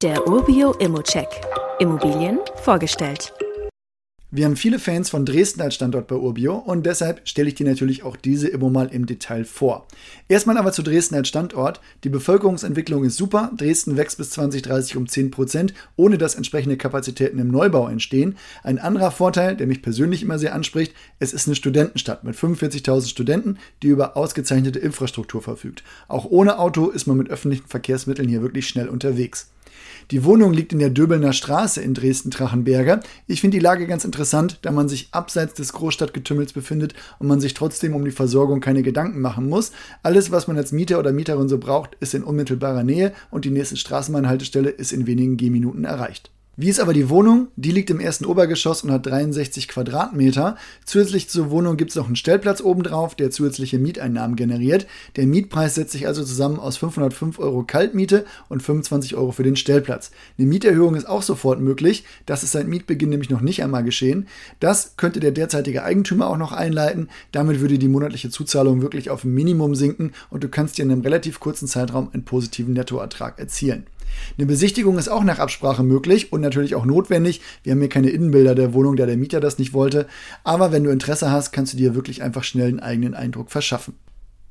Der Urbio Immocheck. Immobilien vorgestellt. Wir haben viele Fans von Dresden als Standort bei Urbio und deshalb stelle ich dir natürlich auch diese Immo mal im Detail vor. Erstmal aber zu Dresden als Standort. Die Bevölkerungsentwicklung ist super. Dresden wächst bis 2030 um 10%, ohne dass entsprechende Kapazitäten im Neubau entstehen. Ein anderer Vorteil, der mich persönlich immer sehr anspricht, es ist eine Studentenstadt mit 45.000 Studenten, die über ausgezeichnete Infrastruktur verfügt. Auch ohne Auto ist man mit öffentlichen Verkehrsmitteln hier wirklich schnell unterwegs. Die Wohnung liegt in der Döbelner Straße in Dresden-Trachenberger. Ich finde die Lage ganz interessant, da man sich abseits des Großstadtgetümmels befindet und man sich trotzdem um die Versorgung keine Gedanken machen muss. Alles, was man als Mieter oder Mieterin so braucht, ist in unmittelbarer Nähe und die nächste Straßenbahnhaltestelle ist in wenigen Gehminuten erreicht. Wie ist aber die Wohnung? Die liegt im ersten Obergeschoss und hat 63 Quadratmeter. Zusätzlich zur Wohnung gibt es noch einen Stellplatz obendrauf, der zusätzliche Mieteinnahmen generiert. Der Mietpreis setzt sich also zusammen aus 505 Euro Kaltmiete und 25 Euro für den Stellplatz. Eine Mieterhöhung ist auch sofort möglich. Das ist seit Mietbeginn nämlich noch nicht einmal geschehen. Das könnte der derzeitige Eigentümer auch noch einleiten. Damit würde die monatliche Zuzahlung wirklich auf ein Minimum sinken und du kannst dir in einem relativ kurzen Zeitraum einen positiven Nettoertrag erzielen. Eine Besichtigung ist auch nach Absprache möglich und natürlich auch notwendig. Wir haben hier keine Innenbilder der Wohnung, da der Mieter das nicht wollte. Aber wenn du Interesse hast, kannst du dir wirklich einfach schnell einen eigenen Eindruck verschaffen.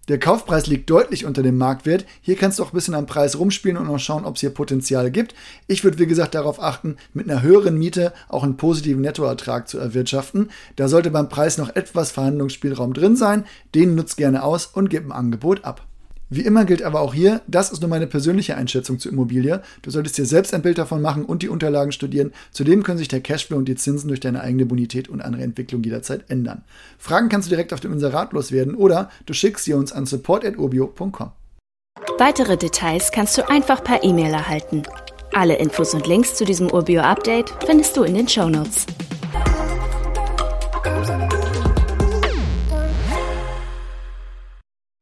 Der Kaufpreis liegt deutlich unter dem Marktwert. Hier kannst du auch ein bisschen am Preis rumspielen und noch schauen, ob es hier Potenzial gibt. Ich würde, wie gesagt, darauf achten, mit einer höheren Miete auch einen positiven Nettoertrag zu erwirtschaften. Da sollte beim Preis noch etwas Verhandlungsspielraum drin sein. Den nutzt gerne aus und gib ein Angebot ab. Wie immer gilt aber auch hier, das ist nur meine persönliche Einschätzung zur Immobilie. Du solltest dir selbst ein Bild davon machen und die Unterlagen studieren. Zudem können sich der Cashflow und die Zinsen durch deine eigene Bonität und andere Entwicklung jederzeit ändern. Fragen kannst du direkt auf dem Inserat loswerden oder du schickst sie uns an support.urbio.com. Weitere Details kannst du einfach per E-Mail erhalten. Alle Infos und Links zu diesem Urbio-Update findest du in den Show Notes.